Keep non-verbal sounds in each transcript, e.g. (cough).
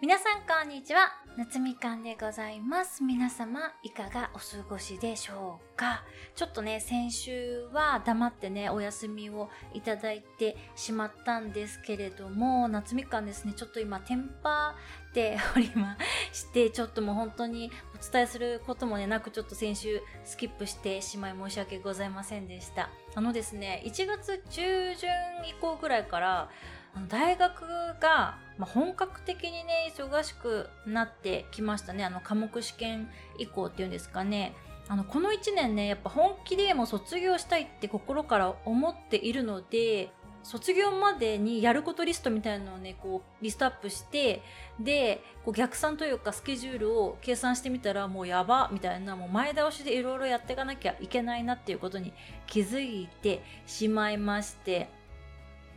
皆さんこんにちは。夏みかんでございます。皆様いかがお過ごしでしょうか？ちょっとね先週は黙ってねお休みをいただいてしまったんですけれども夏みかんですねちょっと今テンパっておりましてちょっともう本当にお伝えすることもねなくちょっと先週スキップしてしまい申し訳ございませんでした。あのですね1月中旬以降ぐらいから大学が、まあ、本格的にね忙しくなってきましたね。あの科目試験以降っていうんですかね。あのこの1年ねやっぱ本気でも卒業したいって心から思っているので卒業までにやることリストみたいなのをねこうリストアップしてでこう逆算というかスケジュールを計算してみたらもうやばみたいなもう前倒しでいろいろやっていかなきゃいけないなっていうことに気づいてしまいまして。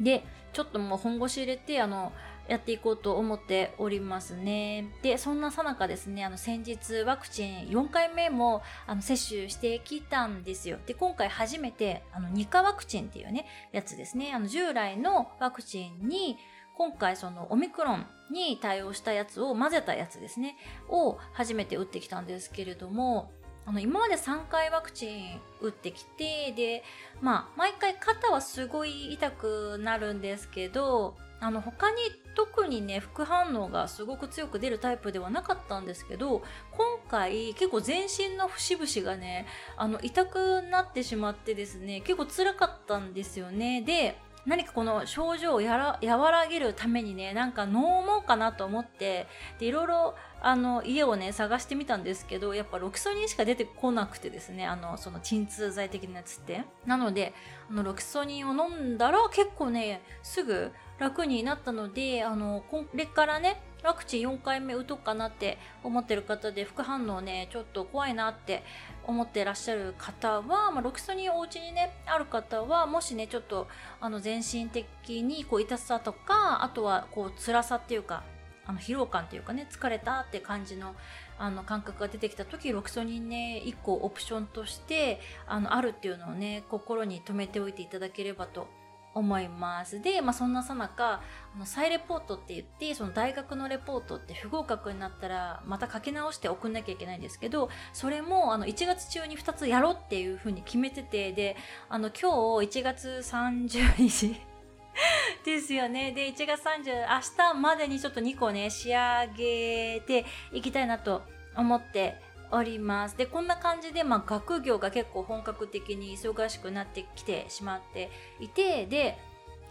でちょっともう本腰入れてあのやっていこうと思っておりますね。で、そんなさなかですね、あの先日ワクチン4回目もあの接種してきたんですよ。で、今回初めてあの2価ワクチンっていうね、やつですね。あの従来のワクチンに今回そのオミクロンに対応したやつを混ぜたやつですね、を初めて打ってきたんですけれども、あの今まで3回ワクチン打ってきてでまあ毎回肩はすごい痛くなるんですけどあの他に特にね副反応がすごく強く出るタイプではなかったんですけど今回結構全身の節々がねあの痛くなってしまってですね結構辛かったんですよね。で何かこの症状をやら和らげるためにねなんか飲もうかなと思ってでいろいろあの家をね探してみたんですけどやっぱロキソニンしか出てこなくてですねあのその鎮痛剤的なやつって。なのであのロキソニンを飲んだら結構ねすぐ楽になったのであのこれからねワクチン4回目打とうかなって思ってる方で副反応ねちょっと怖いなって思ってらっしゃる方は、まあ、ロキソニンお家にねある方はもしねちょっとあの全身的にこう痛さとかあとはこう辛さっていうかあの疲労感っていうかね疲れたって感じのあの感覚が出てきた時ロキソニンね1個オプションとしてあのあるっていうのをね心に留めておいていただければと思います。思いますで、まあ、そんなさなか、あの、再レポートって言って、その大学のレポートって不合格になったら、また書き直して送んなきゃいけないんですけど、それも、あの、1月中に2つやろうっていうふうに決めてて、で、あの、今日1月30日 (laughs) ですよね。で、1月30、明日までにちょっと2個ね、仕上げていきたいなと思っております。で、こんな感じで、まあ、学業が結構本格的に忙しくなってきてしまっていて、で、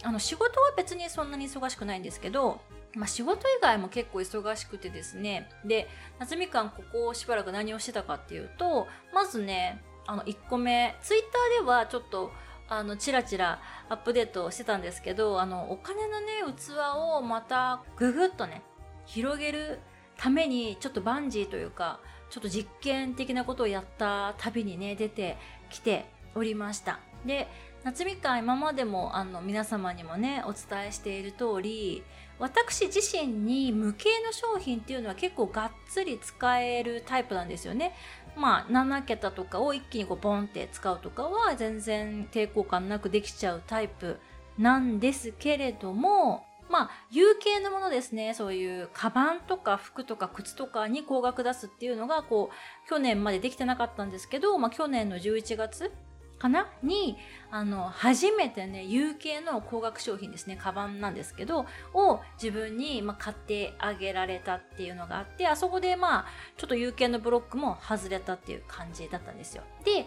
あの、仕事は別にそんなに忙しくないんですけど、まあ、仕事以外も結構忙しくてですね。で、夏みかんここしばらく何をしてたかっていうと、まずね、あの、1個目、ツイッターではちょっと、あの、チラチラアップデートしてたんですけど、あの、お金のね、器をまたぐぐっとね、広げるために、ちょっとバンジーというか、ちょっと実験的なことをやった旅にね出てきておりました。で夏みかん今までもあの皆様にもねお伝えしている通り私自身に無形の商品っていうのは結構がっつり使えるタイプなんですよね。まあ7桁とかを一気にこうボンって使うとかは全然抵抗感なくできちゃうタイプなんですけれどもまあ、有形のものですね。そういう、カバンとか服とか靴とかに高額出すっていうのが、こう、去年までできてなかったんですけど、まあ、去年の11月かな？に、あの、初めてね、有形の高額商品ですね、カバンなんですけど、を自分に、ま、買ってあげられたっていうのがあって、あそこで、まあ、ちょっと有形のブロックも外れたっていう感じだったんですよ。で、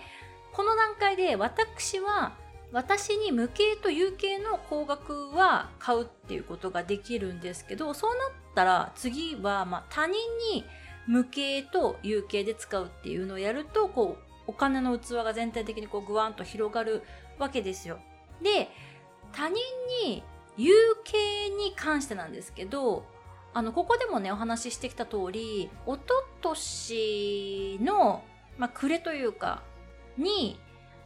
この段階で私は、私に無形と有形の高額は買うっていうことができるんですけどそうなったら次はま他人に無形と有形で使うっていうのをやるとこうお金の器が全体的にこうグワンと広がるわけですよ。で他人に有形に関してなんですけどあのここでもねお話ししてきた通りおととしの、まあ、暮れというかに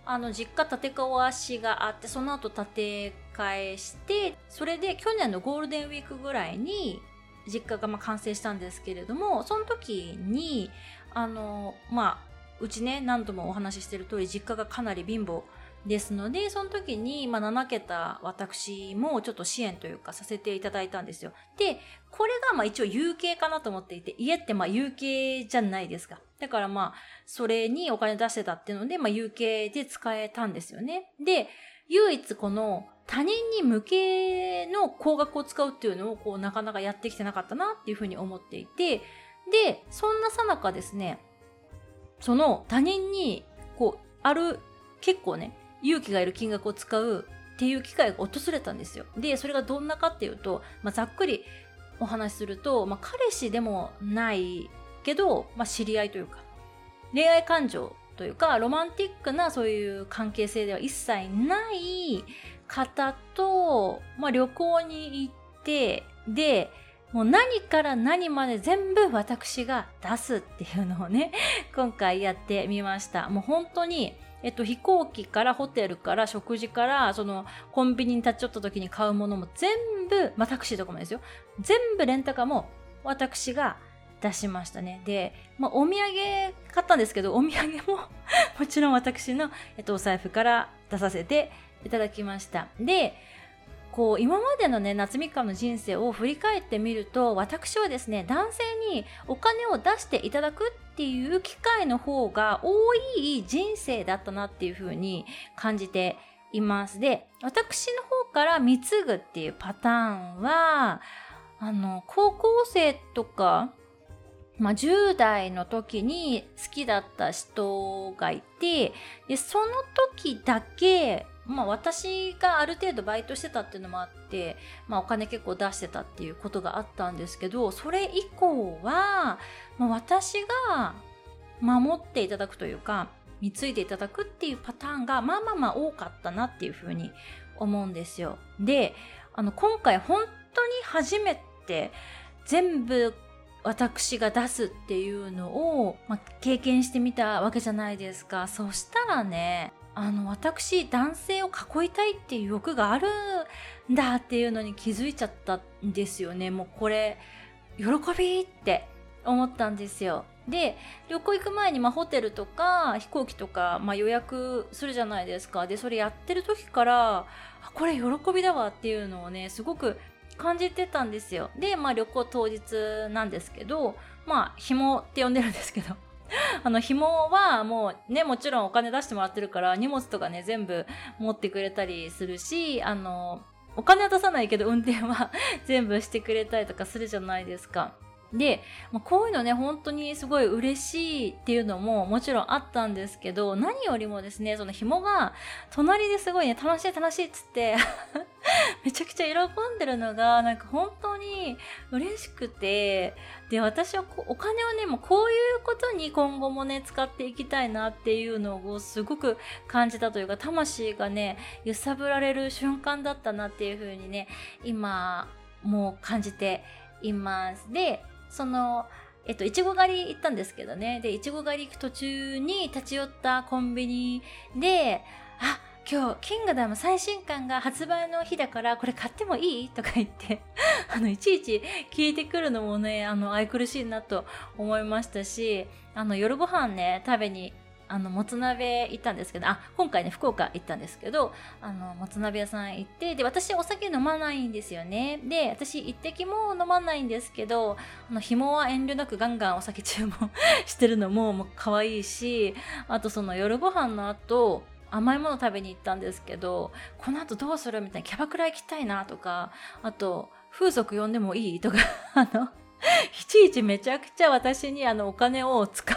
あの実家建て壊しがあってその後建て替えしてそれで去年のゴールデンウィークぐらいに実家がま完成したんですけれどもその時にあのまあうちね何度もお話ししてる通り実家がかなり貧乏ですので、その時に、まあ、7桁私もちょっと支援というかさせていただいたんですよ。で、これがまあ一応有形かなと思っていて、家ってまあ有形じゃないですか。だからまあ、それにお金出してたっていうので、まあ有形で使えたんですよね。で、唯一この他人に向けの高額を使うっていうのをこうなかなかやってきてなかったなっていうふうに思っていて、で、そんなさなかですね、その他人にこう、ある結構ね、勇気がいる金額を使うっていう機会が訪れたんですよ。で、それがどんなかっていうと、まあ、ざっくりお話しすると、まあ、彼氏でもないけど、まあ、知り合いというか、恋愛感情というか、ロマンティックなそういう関係性では一切ない方と、まあ、旅行に行って、で、もう何から何まで全部私が出すっていうのをね、今回やってみました。もう本当に、えっと、飛行機からホテルから食事から、そのコンビニに立ち寄った時に買うものも全部、まあタクシーとかもですよ。全部レンタカーも私が出しましたね。で、まあお土産買ったんですけど、お土産も (laughs) もちろん私の、えっと、お財布から出させていただきました。で、こう今までのね夏みかんの人生を振り返ってみると私はですね男性にお金を出していただくっていう機会の方が多い人生だったなっていうふうに感じています。で私の方から貢ぐっていうパターンはあの高校生とかまあ、10代の時に好きだった人がいてでその時だけまあ私がある程度バイトしてたっていうのもあって、まあお金結構出してたっていうことがあったんですけど、それ以降は、まあ、私が守っていただくというか、貢いでいただくっていうパターンがまあまあまあ多かったなっていうふうに思うんですよ。で、あの今回本当に初めて全部私が出すっていうのを、まあ、経験してみたわけじゃないですか。そしたらね、あの私男性を囲いたいっていう欲があるんだっていうのに気づいちゃったんですよね。もうこれ喜びって思ったんですよ。で旅行行く前に、ま、ホテルとか飛行機とか、ま、予約するじゃないですか。でそれやってる時からこれ喜びだわっていうのをねすごく感じてたんですよ。で、まあ、旅行当日なんですけどまあ紐って呼んでるんですけど。(laughs) あの、紐はもうね、もちろんお金出してもらってるから、荷物とかね、全部持ってくれたりするし、あの、お金は出さないけど運転は (laughs) 全部してくれたりとかするじゃないですか。で、ま、こういうのね、本当にすごい嬉しいっていうのももちろんあったんですけど、何よりもですね、その紐が隣ですごいね、楽しい楽しいっつってめちゃくちゃ喜んでるのが、なんか本当に嬉しくて、で、私はお金をね、もうこういうことに今後もね、使っていきたいなっていうのをすごく感じたというか、魂がね、揺さぶられる瞬間だったなっていうふうにね、今、もう感じています。で、その、えっと、いちご狩り行ったんですけどね。で、いちご狩り行く途中に立ち寄ったコンビニで、あ、今日、キングダム最新刊が発売の日だから、これ買ってもいい？とか言って、(laughs) あの、いちいち聞いてくるのもね、あの、愛くるしいなと思いましたし、あの、夜ご飯ね、食べにあの、もつ鍋行ったんですけど、あ、今回ね、福岡行ったんですけど、あの、もつ鍋屋さん行って、で、私お酒飲まないんですよね。で、私一滴も飲まないんですけど、あの、紐は遠慮なくガンガンお酒注文 (laughs) してるのも、もう可愛いし、あとその夜ご飯の後、甘いもの食べに行ったんですけど、この後どうするみたいな、キャバクラ行きたいなとか、あと、風俗呼んでもいいとか、(laughs) あの、いちいちめちゃくちゃ私にあのお金を使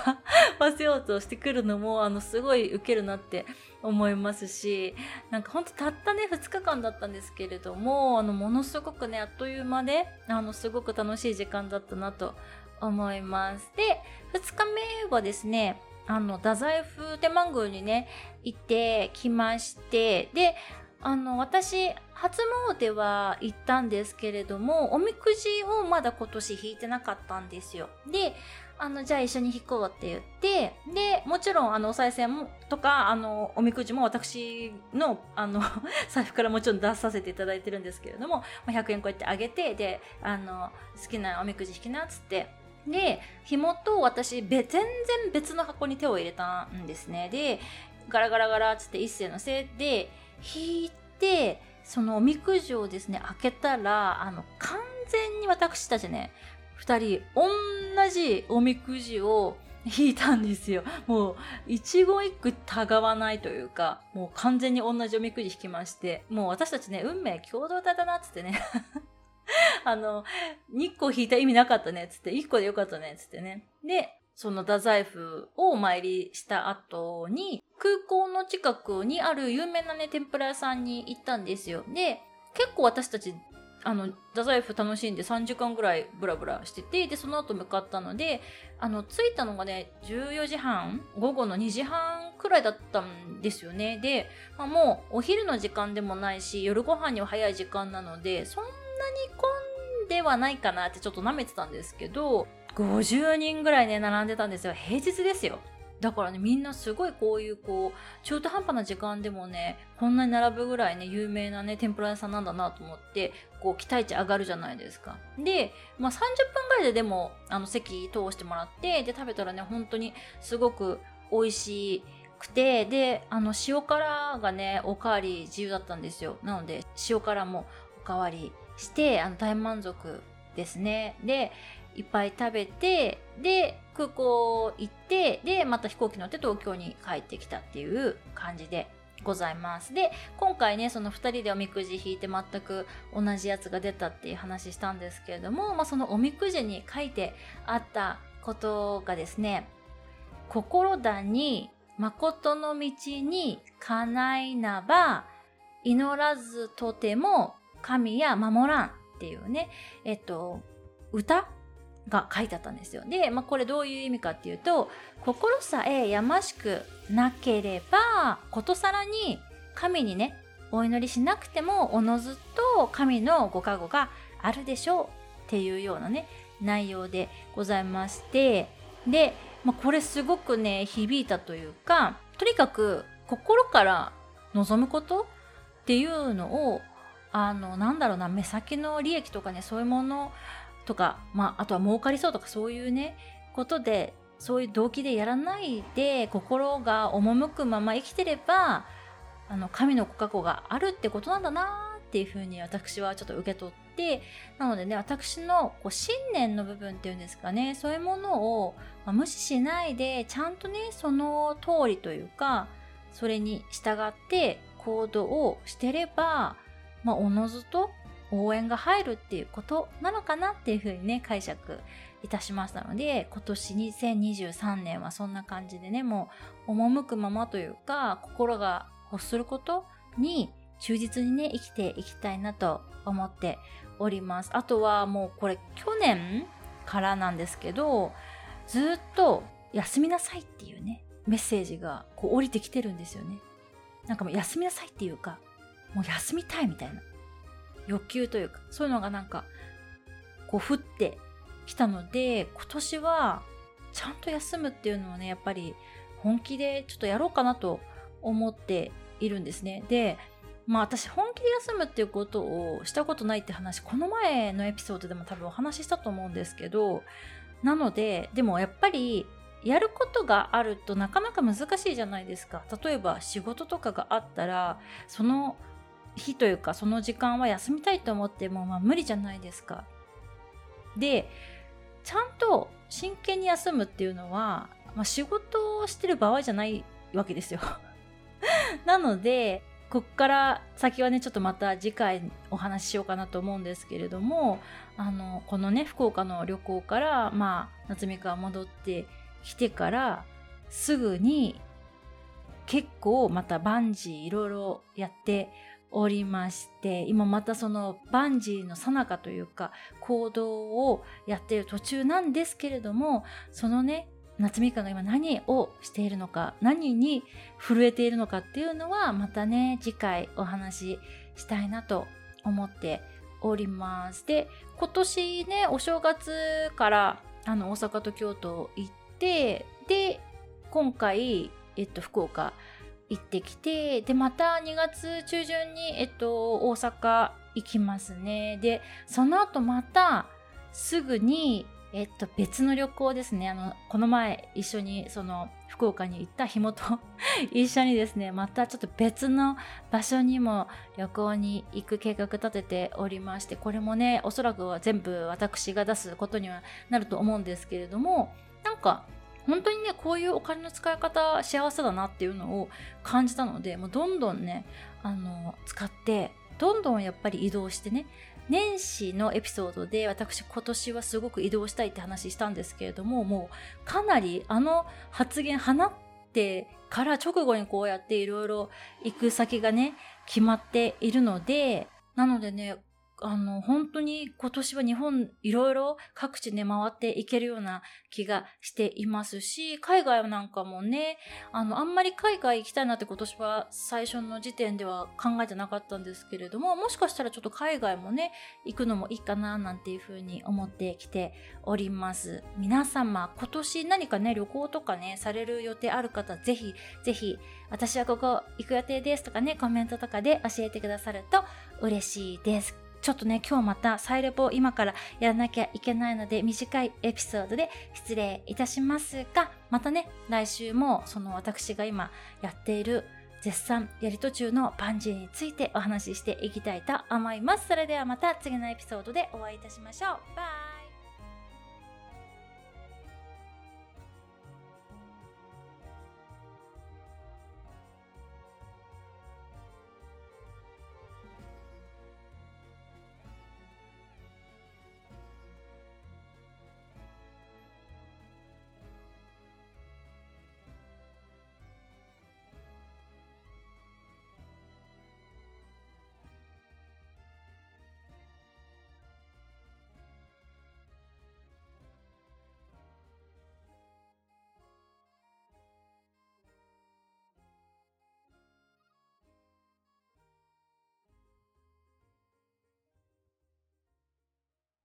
わせようとしてくるのもあのすごいウケるなって思いますしなんかほんとたったね2日間だったんですけれどもあのものすごくねあっという間であのすごく楽しい時間だったなと思います。で2日目はですねあの太宰府天満宮にね行ってきましてであの私初詣は行ったんですけれどもおみくじをまだ今年引いてなかったんですよ。であのじゃあ一緒に引こうって言ってでもちろんあのお賽銭とかあのおみくじも私のあの (laughs) 財布からもちろん出させていただいてるんですけれども100円こうやってあげてであの好きなおみくじ引きなっつってで紐と私べ全然別の箱に手を入れたんですねでガラガラガラっつって一斉のせいで引いてそのおみくじをですね開けたらあの完全に私たちね2人同じおみくじを引いたんですよ。もう、一言一句たがわないというか、もう完全に同じおみくじ引きまして、もう私たちね、運命共同体だなっつってね。(laughs) あの、2個引いた意味なかったねっつって、1個でよかったねっつってね。で、その太宰府をお参りした後に、空港の近くにある有名なね、天ぷら屋さんに行ったんですよ。で、結構私たちあの太宰府楽しんで3時間ぐらいブラブラしててでその後向かったのであの着いたのがね14時半午後の2時半くらいだったんですよねで、まあ、もうお昼の時間でもないし夜ご飯には早い時間なのでそんな混んではないかなってちょっと舐めてたんですけど50人ぐらいね並んでたんですよ平日ですよだからね、みんなすごいこういうこう、中途半端な時間でもね、こんなに並ぶぐらいね、有名なね、天ぷら屋さんなんだなと思って、こう、期待値上がるじゃないですか。で、まあ30分ぐらいででも、あの、席通してもらって、で、食べたらね、本当にすごく美味しくて、で、あの、塩辛がね、おかわり自由だったんですよ。なので、塩辛もおかわりして、あの、大満足ですね。で、いっぱい食べて、で、空港行って、で、また飛行機乗って東京に帰ってきたっていう感じでございます。で、今回ね、その2人でおみくじ引いて全く同じやつが出たっていう話したんですけれども、まあ、そのおみくじに書いてあったことがですね、心だに誠の道にかないなば、祈らずとても神や守らんっていうね、えっと、歌が書いてあったんですよ。で、まあ、これどういう意味かっていうと、心さえやましくなければ、ことさらに神にね、お祈りしなくても、おのずと神のご加護があるでしょうっていうようなね、内容でございまして、で、まあ、これすごくね、響いたというか、とにかく心から望むことっていうのを、あの、なんだろうな、目先の利益とかね、そういうものとか、まあ、あとは儲かりそうとかそういうね、ことで、そういう動機でやらないで、心が赴くまま生きてれば、あの、神のご加護があるってことなんだなっていうふうに私はちょっと受け取って、なのでね、私のこう信念の部分っていうんですかね、そういうものを、まあ、無視しないで、ちゃんとね、その通りというか、それに従って行動をしてれば、まあ、おのずと応援が入るっていうことなのかなっていうふうにね、解釈いたしましたので、今年2023年はそんな感じでね、もう赴くままというか、心が欲することに忠実にね、生きていきたいなと思っております。あとはもうこれ去年からなんですけど、ずっと休みなさいっていうね、メッセージがこう降りてきてるんですよね。なんかもう休みなさいっていうか、もう休みたいみたいな。欲求というか、そういうのがなんか、こう降ってきたので、今年はちゃんと休むっていうのをね、やっぱり本気でちょっとやろうかなと思っているんですね。で、まあ私本気で休むっていうことをしたことないって話、この前のエピソードでも多分お話ししたと思うんですけど、なので、でもやっぱりやることがあるとなかなか難しいじゃないですか。例えば仕事とかがあったら、その日というかその時間は休みたいと思ってもまあ無理じゃないですか。でちゃんと真剣に休むっていうのは、まあ、仕事をしてる場合じゃないわけですよ。(laughs) なのでこっから先はねちょっとまた次回お話ししようかなと思うんですけれどもあのこのね福岡の旅行からまあ夏美が戻ってきてからすぐに結構またバンジーいろいろやっておりまして、今またそのバンジーの最中というか行動をやっている途中なんですけれども、そのね、夏みかんが今何をしているのか、何に震えているのかっていうのはまたね、次回お話ししたいなと思っております。で、今年ね、お正月からあの大阪と京都行って、で、今回、えっと、福岡行ってきて、で、また2月中旬に、えっと、大阪行きますね。で、その後また、すぐに、えっと、別の旅行ですね。あの、この前一緒にその福岡に行った紐と (laughs) 一緒にですね、またちょっと別の場所にも旅行に行く計画立てておりまして、これもね、おそらくは全部私が出すことにはなると思うんですけれども、なんか、本当にね、こういうお金の使い方幸せだなっていうのを感じたので、もうどんどんね、あの、使って、どんどんやっぱり移動してね、年始のエピソードで私今年はすごく移動したいって話したんですけれども、もうかなりあの発言放ってから直後にこうやっていろいろ行く先がね、決まっているので、なのでね、あの、本当に今年は日本いろいろ各地ね、回っていけるような気がしていますし、海外なんかもね、あの、あんまり海外行きたいなって今年は最初の時点では考えてなかったんですけれども、もしかしたらちょっと海外もね、行くのもいいかななんていうふうに思ってきております。皆様、今年何かね、旅行とかね、される予定ある方、ぜひ、ぜひ、私はここ行く予定ですとかね、コメントとかで教えてくださると嬉しいです。ちょっとね、今日またサイレポを今からやらなきゃいけないので、短いエピソードで失礼いたしますが、またね、来週もその私が今やっている絶賛やり途中のバンジーについてお話ししていきたいと思います。それではまた次のエピソードでお会いいたしましょう。バイ